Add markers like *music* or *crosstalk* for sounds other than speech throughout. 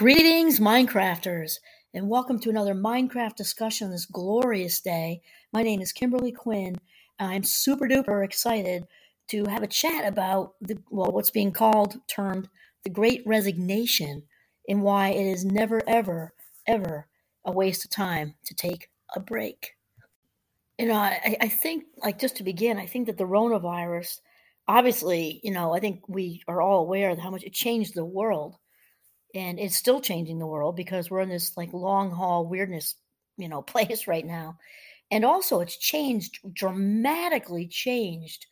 Greetings, Mindcrafters, and welcome to another Mindcraft discussion on this glorious day. My name is Kimberly Quinn. I'm super duper excited to have a chat about the well, what's being called, termed the Great Resignation, and why it is never, ever, ever a waste of time to take a break. You know, I, I think, like, just to begin, I think that the coronavirus, obviously, you know, I think we are all aware of how much it changed the world and it's still changing the world because we're in this like long haul weirdness you know *laughs* place right now. And also it's changed dramatically changed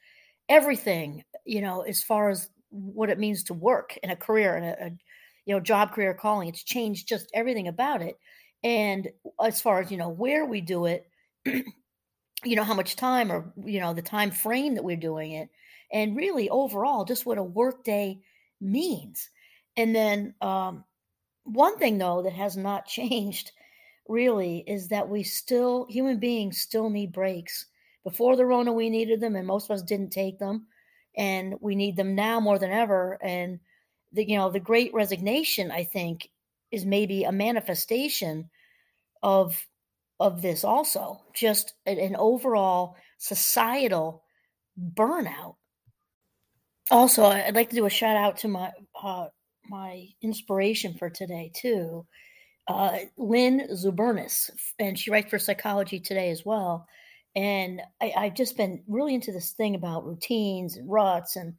everything you know as far as what it means to work in a career and a, you know job career calling. It's changed just everything about it. And as far as you know where we do it *clears throat* you know how much time or you know the time frame that we're doing it. And really overall just what a work day means and then um, one thing though that has not *laughs* changed really is that we still human beings still need breaks. Before the Rona, we needed them, and most of us didn't take them, and we need them now more than ever. And the you know the Great Resignation, I think, is maybe a manifestation of of this also just an overall societal burnout also i'd like to do a shout out to my uh, my inspiration for today too. Uh, Lynn Zubernis, and she writes for Psychology Today as well. And I, I've just been really into this thing about routines and ruts and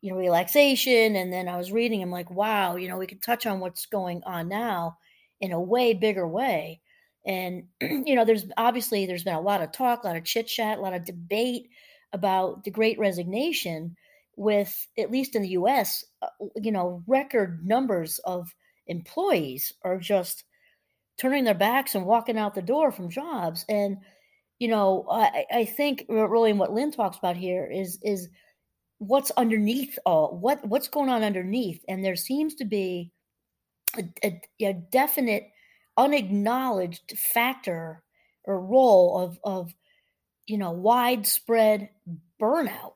you know relaxation. And then I was reading, I'm like, wow, you know, we could touch on what's going on now in a way bigger way. And *clears throat* you know, there's obviously there's been a lot of talk, a lot of chit chat, a lot of debate about the Great Resignation with at least in the US, uh, you know, record numbers of employees are just turning their backs and walking out the door from jobs. And you know, I, I think really what Lynn talks about here is is what's underneath all what what's going on underneath, and there seems to be a, a, a definite unacknowledged factor or role of of you know widespread burnout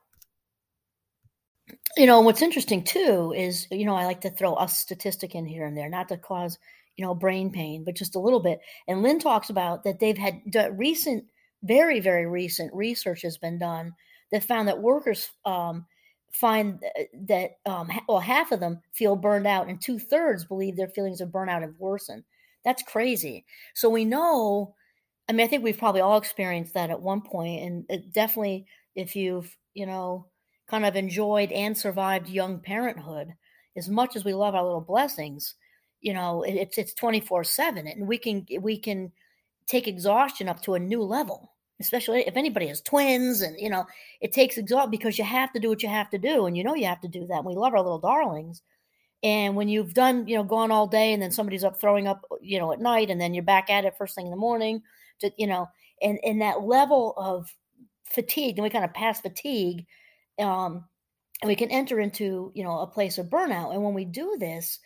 you know what's interesting too is you know i like to throw a statistic in here and there not to cause you know brain pain but just a little bit. And lynn talks about that they've had recent very very recent research has been done that found that workers um, find that um, well half of them feel burned out and two-thirds believe their feelings of burnout have worsened. That's crazy. So we know i mean i think we've probably all experienced that at one point and definitely if you've you know kind of enjoyed and survived young parenthood. As much as we love our little blessings you know it's it's 24 7 and we can we can take exhaustion up to a new level especially if anybody has twins and you know it takes exhaust because you have to do what you have to do and you know you have to do that And we love our little darlings. And when you've done you know gone all day and then somebody's up throwing up you know at night and then you're back at it first thing in the morning to you know and and that level of fatigue and we kind of pass fatigue um, and we can enter into you know a place of burnout. And when we do this,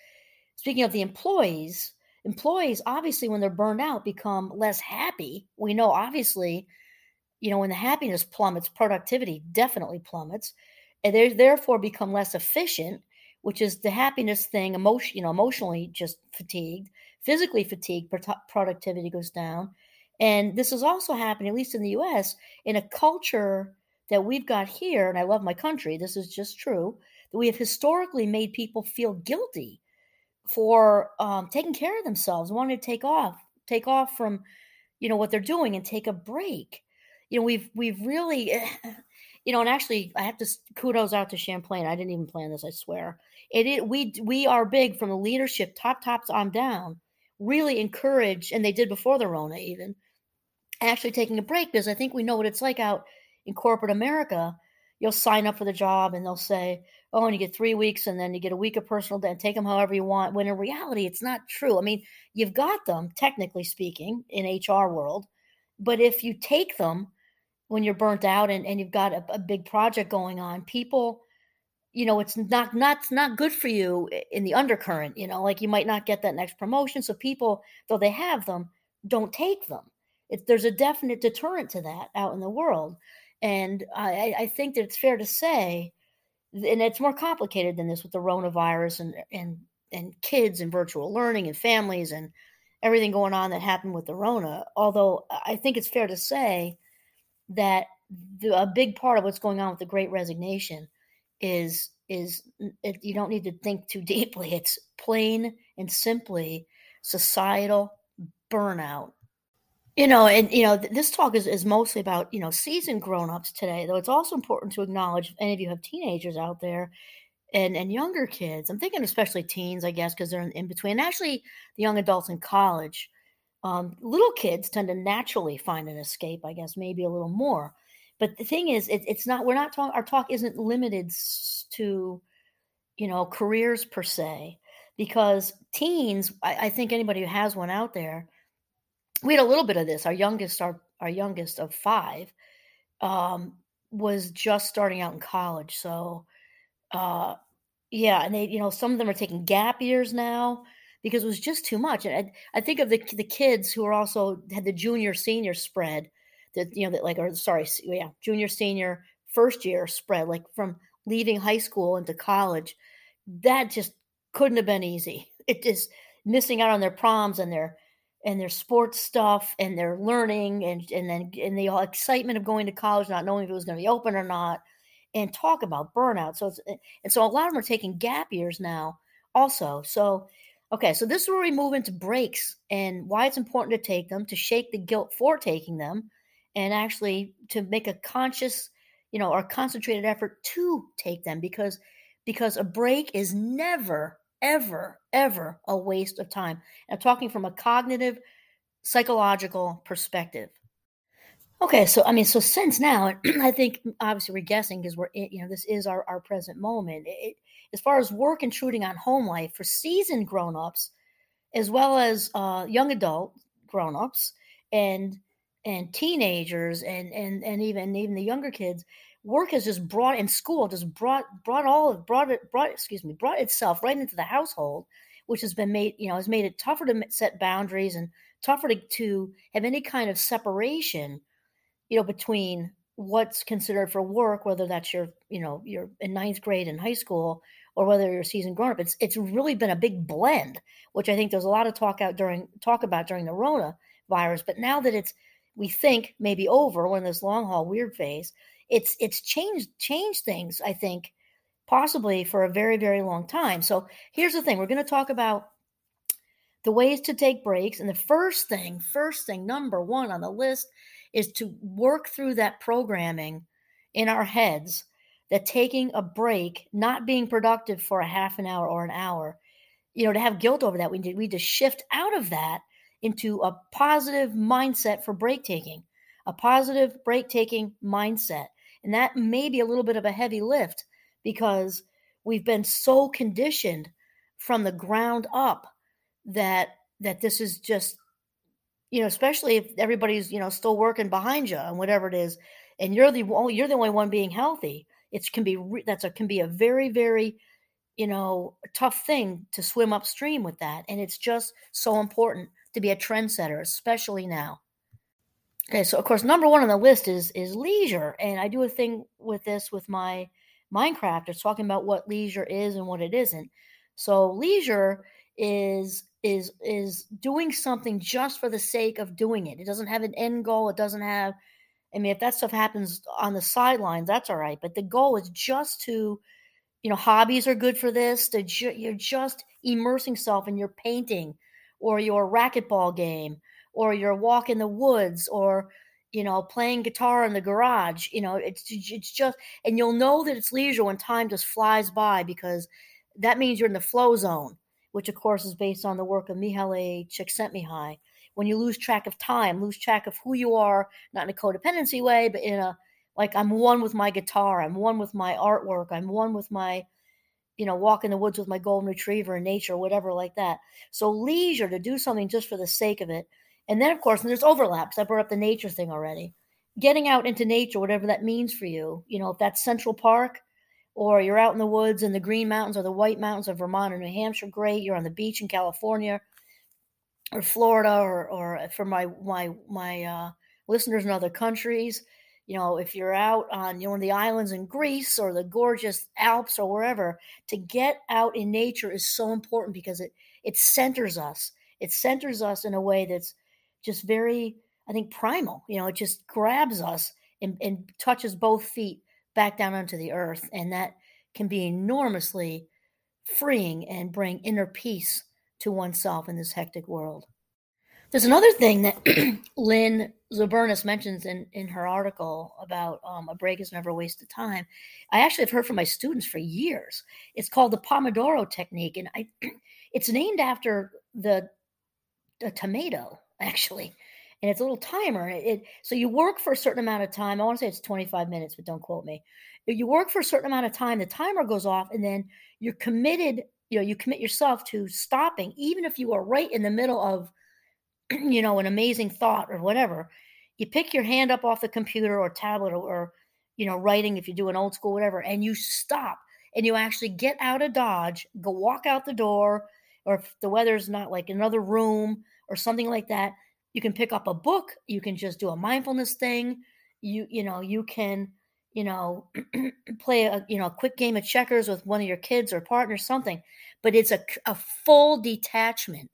speaking of the employees, employees obviously when they're burned out become less happy. We know obviously, you know, when the happiness plummets, productivity definitely plummets, and they therefore become less efficient, which is the happiness thing. Emotion, you know, emotionally just fatigued, physically fatigued, productivity goes down. And this is also happening, at least in the US, in a culture that we've got here, and I love my country, this is just true, that we have historically made people feel guilty for um, taking care of themselves, wanting to take off, take off from, you know, what they're doing and take a break. You know, we've we've really, *laughs* you know, and actually, I have to kudos out to Champlain. I didn't even plan this, I swear. It, it we we are big from the leadership, top tops on down. Really encourage, and they did before the Rona even, actually taking a break because I think we know what it's like out in corporate America, you'll sign up for the job and they'll say, oh, and you get three weeks and then you get a week of personal day and take them however you want. When in reality, it's not true. I mean, you've got them, technically speaking, in HR world. But if you take them when you're burnt out and, and you've got a, a big project going on, people, you know, it's not not not good for you in the undercurrent, you know, like you might not get that next promotion. So people, though they have them, don't take them. There's a definite deterrent to that out in the world. And I, I think that it's fair to say, and it's more complicated than this with the coronavirus and, and and kids and virtual learning and families and everything going on that happened with the Rona. Although I think it's fair to say that the, a big part of what's going on with the Great Resignation is is it, you don't need to think too *laughs* deeply. It's plain and simply societal burnout. You know, and you know, this talk is, is mostly about, you know, seasoned grown-ups today, though it's also important to acknowledge if any of you have teenagers out there and and younger kids. I'm thinking especially teens, I guess, because they're in, in, between. actually, the young adults in college, um, little kids tend to naturally find an escape. I guess maybe a little more. But the thing is, it, it's not. We're not talking. Our talk isn't limited to, you know, careers per se, because teens. I, I think anybody who has one out there, we had a little bit of this. Our youngest, our our youngest of five, um, was just starting out in college, so uh, yeah, and they, you know, some of them are taking gap years now because it was just too much. And I, I think of the the kids who are also had the junior senior spread that you know that like or sorry yeah junior senior first year spread like from leaving high school into college that just couldn't have been easy it just missing out on their proms and their and their sports stuff and their learning and and then and the excitement of going to college not knowing if it was going to be open or not and talk about burnout. So it's and so a lot of them are taking gap years now also. So okay, so this is where we move into breaks and why it's important to take them, to shake the guilt for taking them, and actually to make a conscious, you know, or concentrated effort to take them because because a break is never ever ever a waste of time. I'm talking from a cognitive psychological perspective. Okay, so I mean, so since now, *clears throat* I think obviously we're guessing because we're you know this is our our present moment. It, as far as work intruding on home life for seasoned grown-ups, as well as uh, young adult grown-ups and and teenagers and and and even even the younger kids, work has just brought in school just brought brought all brought it brought excuse me brought itself right into the household, which has been made you know has made it tougher to set boundaries and tougher to, to have any kind of separation you know, between what's considered for work, whether that's your, you know, you're in ninth grade in high school or whether you're a seasoned grown up, it's it's really been a big blend, which I think there's a lot of talk out during talk about during the Rona virus. But now that it's we think maybe over when this long haul weird phase, it's it's changed changed things, I think, possibly for a very, very long time. So here's the thing. We're gonna talk about the ways to take breaks. And the first thing, first thing, number one on the list is to work through that programming in our heads that taking a break, not being productive for a half an hour or an hour, you know, to have guilt over that, we need, we need to shift out of that into a positive mindset for break taking, a positive break taking mindset. And that may be a little bit of a heavy lift because we've been so conditioned from the ground up that that this is just you know, especially if everybody's, you know, still working behind you and whatever it is, and you're the you're the only one being healthy. It can be that's a can be a very very, you know, tough thing to swim upstream with that, and it's just so important to be a trendsetter, especially now. Okay, so of course, number one on the list is is leisure, and I do a thing with this with my Mindcraft. It's talking about what leisure is and what it isn't. So leisure is is is doing something just for the sake of doing it. It doesn't have an end goal. It doesn't have I mean if that stuff happens on the sidelines that's all right, but the goal is just to you know hobbies are good for this. To ju- you're just immersing yourself in your painting or your racquetball game or your walk in the woods or you know playing guitar in the garage you know it's it's just and you'll know that it's leisure when time just flies by because that means you're in the flow zone which of course is based on the work of Mihaly Csikszentmihalyi. When you lose track of time, lose track of who you are, not in a codependency way, but in a like I'm one with my guitar, I'm one with my artwork, I'm one with my, you know, walk in the woods with my golden retriever in nature, whatever like that. So leisure to do something just for the sake of it. And then of course, there's overlaps. I brought up the nature thing already. Getting out into nature, whatever that means for you. You know, if that's Central Park, or you're out in the woods in the Green Mountains or the White Mountains of Vermont or New Hampshire, great. You're on the beach in California or Florida, or or for my my my uh, listeners in other countries, you know, if you're out on you know, one of the islands in Greece or the gorgeous Alps or wherever, to get out in nature is so important because it it centers us. It centers us in a way that's just very, I think, primal. You know, it just grabs us and, and touches both feet back down onto the earth. And that can be enormously freeing and bring inner peace to oneself in this hectic world. There's another thing that *clears throat* Lynn Zubernis mentions in, in her article about um, a break is never a waste of time. I actually have heard from my students for years. It's called the Pomodoro technique, and I, *clears throat* it's named after the, the tomato actually, and it's a little timer. It, so you work for a certain amount of time. I want to say it's 25 minutes, but don't quote me. You work for a certain amount of time. The timer goes off, and then you're committed. You know, you commit yourself to stopping, even if you are right in the middle of *clears throat* you know, an amazing thought or whatever, you pick your hand up off the computer or tablet or, or you know, writing if you do an old school, whatever, and you stop and you actually get out of Dodge, go walk out the door, or if the weather's not like another room or something like that, you can pick up a book, you can just do a mindfulness thing, you you know, you can you know *clears throat* play a you know a quick game of checkers with one of your kids or partner something but it's a, a full detachment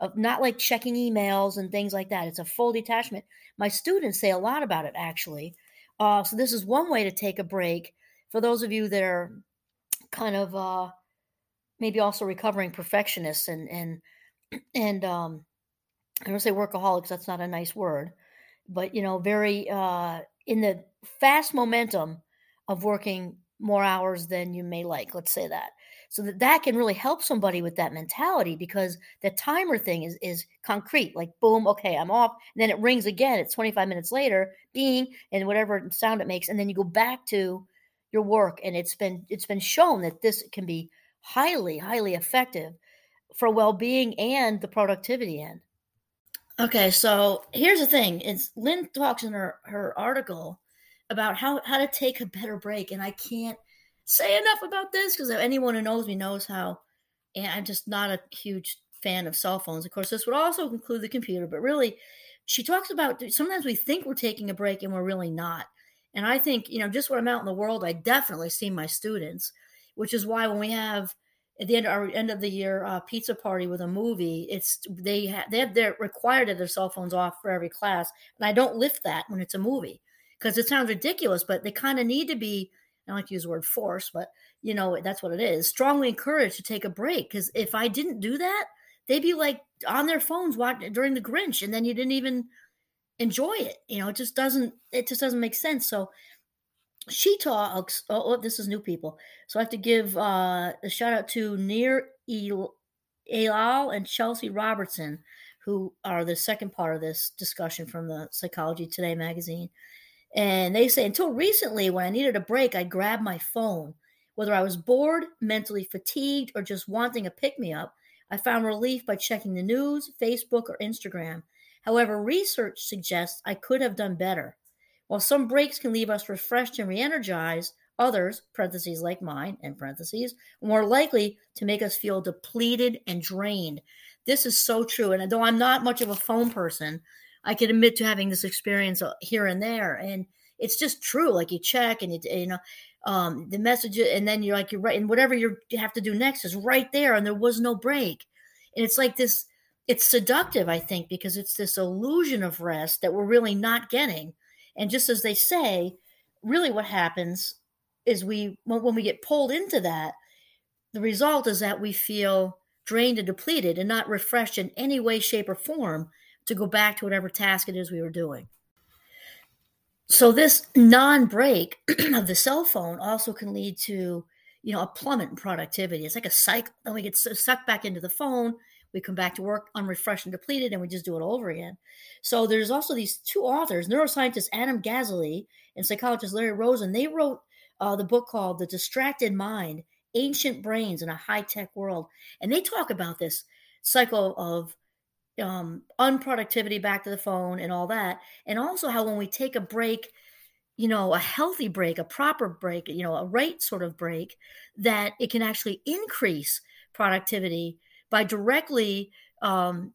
of not like checking emails and things like that. It's a full detachment. My students say a lot about it actually. Uh, so this is one way to take a break for those of you that are kind of uh, maybe also recovering perfectionists and and *clears throat* and um, I don't say workaholics. That's not a nice word, but you know, very uh, in the fast momentum of working more hours than you may like. Let's say that so that that can really help somebody with that mentality because the timer thing is is concrete like boom okay i'm off and then it rings again it's 25 minutes later being and whatever sound it makes and then you go back to your work and it's been it's been shown that this can be highly highly effective for well-being and the productivity end okay so here's the thing it's lynn talks in her her article about how how to take a better break and i can't say enough about this because anyone who knows me knows how and I'm just not a huge fan of cell phones. Of course, this would also include the computer, but really, she talks about sometimes we think we're taking a break and we're really not. And I think, you know, just when I'm out in the world, I definitely see my students, which is why when we have at the end of our end of the year uh, pizza party with a movie, it's they have they have they're required to have their cell phones off for every class, and I don't lift that when it's a movie because it sounds ridiculous, but they kind of need to be I don't like to use the word force, but you know, that's what it is. Strongly encouraged to take a break. Because if I didn't do that, they'd be like on their phones watching during the Grinch, and then you didn't even enjoy it. You know, it just doesn't it just doesn't make sense. So she talks oh, oh this is new people. So I have to give uh, a shout out to Nir Eyal and Chelsea Robertson, who are the second part of this discussion from the Psychology Today magazine. And they say, until recently, when I needed a break, I'd grab my phone. Whether I was bored, mentally fatigued, or just wanting a pick me up, I found relief by checking the news, Facebook, or Instagram. However, research suggests I could have done better. While some breaks can leave us refreshed and re energized, others, parentheses like mine, and parentheses, more likely to make us feel depleted and drained. This is so true. And though I'm not much of a phone person, I can admit to having this experience uh, here and there, and it's just true. Like you check and you, you know, um, the message, and then you're like you're right, and whatever you have to do next is right there, and there was no break, and it's like this. It's seductive, I think, because it's this illusion of rest that we're really not getting. And just as they say, really what happens is we when we get pulled into that, the result is that we feel drained and depleted and not refreshed in any way, shape, or form to go back to whatever task it is we were doing. So this non-break *clears throat* of the cell phone also can lead to, you know, a plummet in productivity. It's like a cycle. Then we get sucked back into the phone. We come back to work unrefreshed and depleted, and we just do it all over again. So there's also these two authors, neuroscientist Adam Gazzaley and psychologist Larry Rosen. They wrote uh, the book called "The Distracted Mind: Ancient Brains in a High-Tech World," and they talk about this cycle of um, unproductivity back to the phone and all that. And also how when we take a break, you know, a healthy break, a proper break, you know, a right sort of break, that it can actually increase productivity by directly um,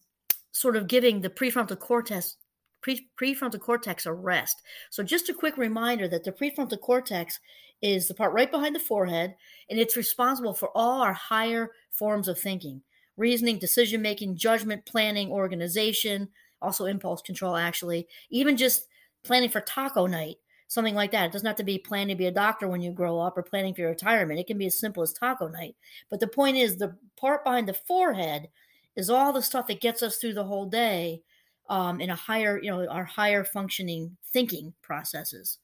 sort of giving the prefrontal cortex pre- prefrontal cortex arrest. So, just a quick reminder that the prefrontal cortex is the part right behind the forehead, and it's responsible for all our higher forms of thinking reasoning, decision making, judgment, planning, organization, also impulse control, actually, even just planning for taco night, something like that. It doesn't have to be planning to be a doctor when you grow up or planning for your retirement. It can be as simple as taco night. But the point is, the part behind the forehead is all the stuff that gets us through the whole day um, in a higher, you know, our higher functioning thinking processes.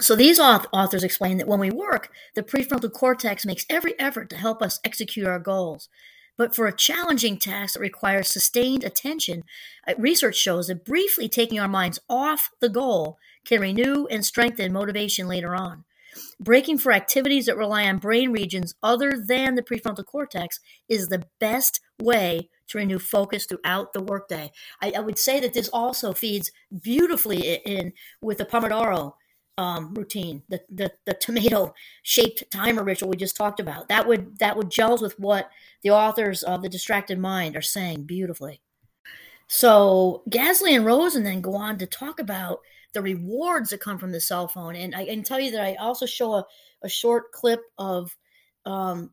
So these authors explain that when we work, the prefrontal cortex makes every effort to help us execute our goals. But for a challenging task that requires sustained attention, uh, research shows that briefly taking our minds off the goal can renew and strengthen motivation later on. Breaking for activities that rely on brain regions other than the prefrontal cortex is the best way to renew focus throughout the workday. I, I would say that this also feeds beautifully in with the Pomodoro um, routine, the, the the tomato shaped timer ritual we just talked about. That would that would gels with what the authors of the Distracted Mind are saying beautifully. So Gazzaley and Rosen then go on to talk about the rewards that come from the cell phone, and I can tell you that I also show a, a short clip of um,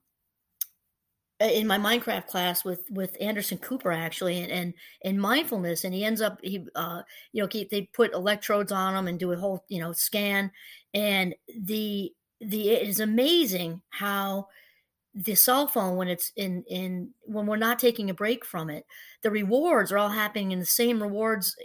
in my Mindcraft class with with Anderson Cooper actually, and and, and mindfulness, and he ends up he uh you know he, they put electrodes on him and do a whole you know scan, and the the it is amazing how the cell phone when it's in in when we're not taking a break from it, the rewards are all happening in the same rewards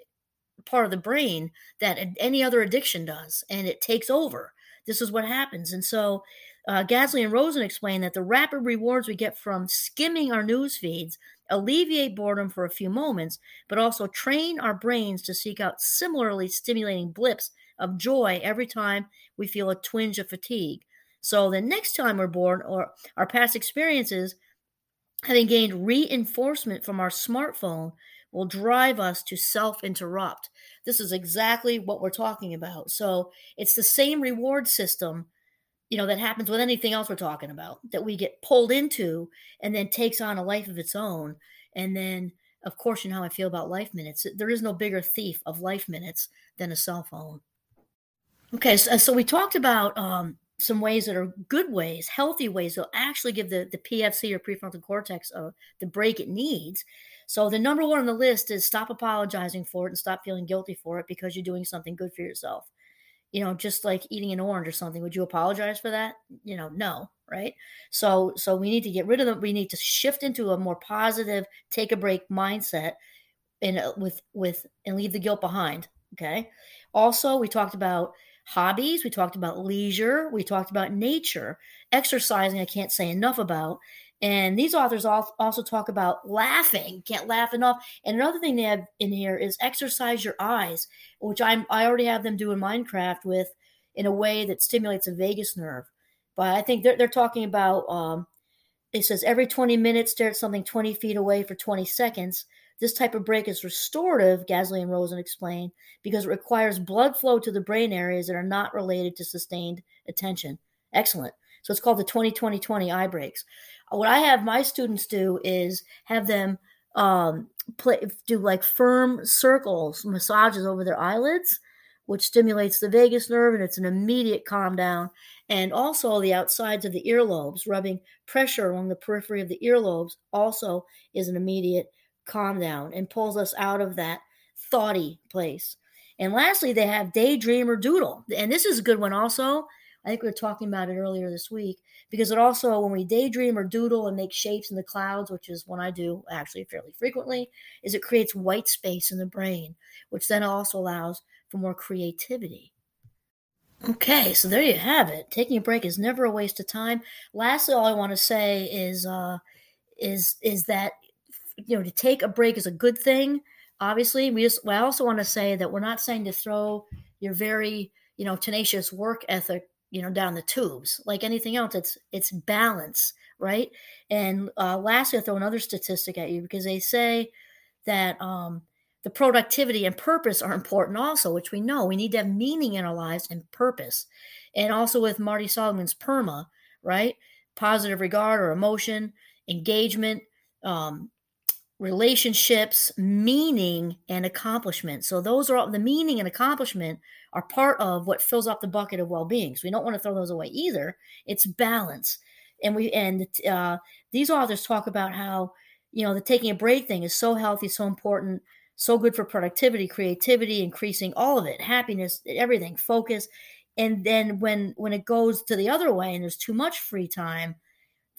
part of the brain that any other addiction does, and it takes over. This is what happens, and so uh, Gazzaley and Rosen explain that the rapid rewards we get from skimming our news feeds alleviate boredom for a few moments, but also train our brains to seek out similarly stimulating blips of joy every time we feel a twinge of fatigue. So the next time we're bored or our past experiences, having gained reinforcement from our smartphone, will drive us to self interrupt. This is exactly what we're talking about. So it's the same reward system you know, that happens with anything else we're talking about that we get pulled into and then takes on a life of its own. And then, of course, you know how I feel about life minutes. There is no bigger thief of life minutes than a cell phone. Okay, so, so we talked about um, some ways that are good ways, healthy ways that actually give the, the PFC or prefrontal cortex uh, the break it needs. So the number one on the list is stop apologizing for it and stop feeling guilty for it because you're doing something good for yourself you know just like eating an orange or something would you apologize for that? You know no right? So so we need to get rid of them we need to shift into a more positive take a break mindset and uh, with with and leave the guilt behind okay? Also we talked about hobbies we talked about leisure we talked about nature. Exercising i can't say enough about and these authors also talk about laughing, can't laugh enough. And another thing they have in here is exercise your eyes, which I'm I already have them do in Mindcraft with in a way that stimulates a vagus nerve. But I think they're, they're talking about um, it says every 20 minutes stare at something 20 feet away for 20 seconds. This type of break is restorative, Gazzaley and Rosen explain, because it requires blood flow to the brain areas that are not related to sustained attention. Excellent. So it's called the 20 20 20 eye breaks what I have my students do is have them um, play, do like firm circles, massages over their eyelids, which stimulates the vagus nerve and it's an immediate calm down. And also the outsides of the earlobes, rubbing pressure along the periphery of the earlobes also is an immediate calm down and pulls us out of that thoughty place. And lastly, they have daydream or doodle. And this is a good one also. I think we were talking about it earlier this week because it also, when we daydream or doodle and make shapes in the clouds, which is what I do actually fairly frequently, is it creates white space in the brain, which then also allows for more creativity. Okay, so there you have it. Taking a break is never a waste of time. Lastly, all I want to say is uh, is is that you know to take a break is a good thing. Obviously, we just. I also want to say that we're not saying to throw your very you know tenacious work ethic you know down the tubes like anything else it's it's balance right? And uh, lastly i'll throw another statistic at you because they say that um, the productivity and purpose are important also which we know. We need to have meaning in our lives and purpose. And also with marty seligman's perma right? Positive regard or emotion engagement um, relationships, meaning, and accomplishment. So those are all the meaning and accomplishment are part of what fills up the bucket of well-being. So we don't want to throw those away either. It's balance, and we and uh, these authors talk about how you know the taking a break thing is so healthy, so important, so good for productivity, creativity, increasing all of it, happiness, everything, focus. And then when when it goes to the other way and there's too much free time,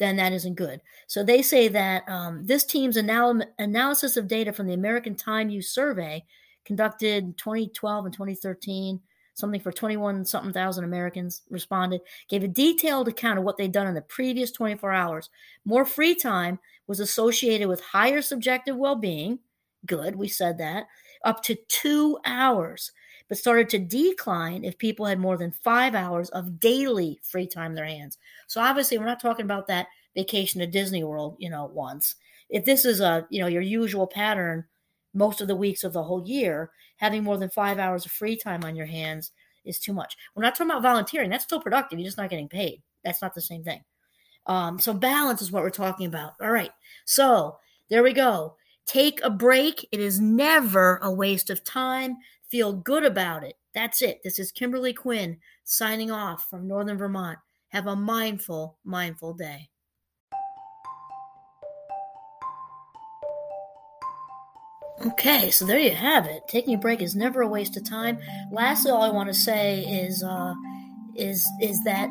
then that isn't good. So they say that um, this team's anal- analysis of data from the American Time Use Survey, conducted 2012 and 2013, something for 21 something thousand Americans responded, gave a detailed account of what they'd done in the previous 24 hours. More free time was associated with higher subjective well being. Good, we said that. Up to two hours but started to decline if people had more than five hours of daily free time in their hands. So obviously, we're not talking about that vacation to Disney World, you know, once. If this is a, you know, your usual pattern most of the weeks of the whole year, having more than five hours of free time on your hands is too much. We're not talking about volunteering. That's still productive. You're just not getting paid. That's not the same thing. Um, so balance is what we're talking about. All right. So there we go. Take a break. It is never a waste of time. Feel good about it. That's it. This is Kimberly Quinn signing off from Northern Vermont. Have a mindful, mindful day. Okay, so there you have it. Taking a break is never a waste of time. Lastly, all I want to say is uh, is is that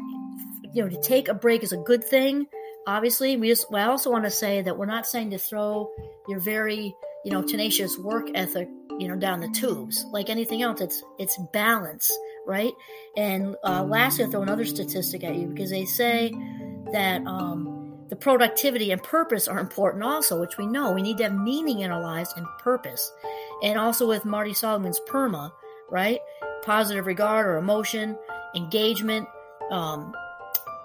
you know to take a break is a good thing. Obviously, we just. I also want to say that we're not saying to throw your very you know tenacious work ethic you know down the tubes. Like anything else it's it's balance right? And uh, lastly i'll throw another statistic at you because they say that um, the productivity and purpose are important also which we know. We need to have meaning in our lives and purpose. And also with marty seligman's perma right? Positive regard or emotion engagement um,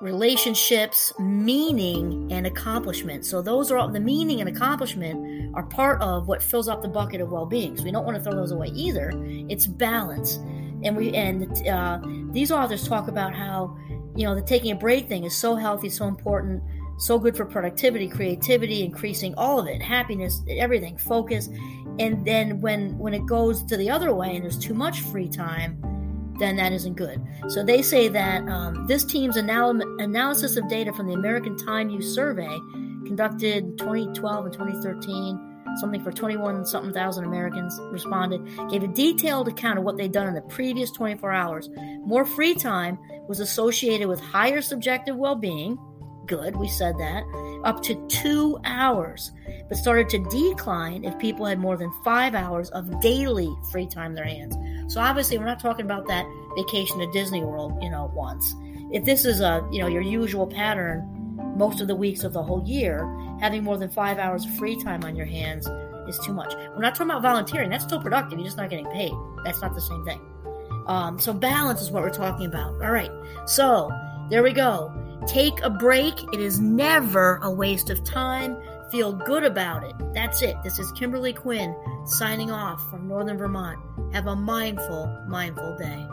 relationships, meaning, and accomplishment. So those are all the meaning and accomplishment are part of what fills up the bucket of well-being. So we don't want to throw those away either. It's balance, and we and uh, these authors talk about how you know the taking a break thing is so healthy, so important, so good for productivity, creativity, increasing all of it, happiness, everything, focus. And then when when it goes to the other way and there's too much free time then that isn't good. So they say that um, this team's anal- analysis of data from the American Time Use Survey, conducted 2012 and 2013, something for 21 something thousand Americans responded, gave a detailed account of what they'd done in the previous 24 hours. More free time was associated with higher subjective well being. Good, we said that. Up to two hours, but started to decline if people had more than five hours of daily free time in their hands. So obviously, we're not talking about that vacation to Disney World, you know, once. If this is a, you know, your usual pattern most of the weeks of the whole year, having more than five hours of free time on your hands is too much. We're not talking about volunteering. That's still productive. You're just not getting paid. That's not the same thing. Um, so balance is what we're talking about. All right. So there we go. Take a break. It is never a waste of time. Feel good about it. That's it. This is Kimberly Quinn signing off from Northern Vermont. Have a mindful, mindful day.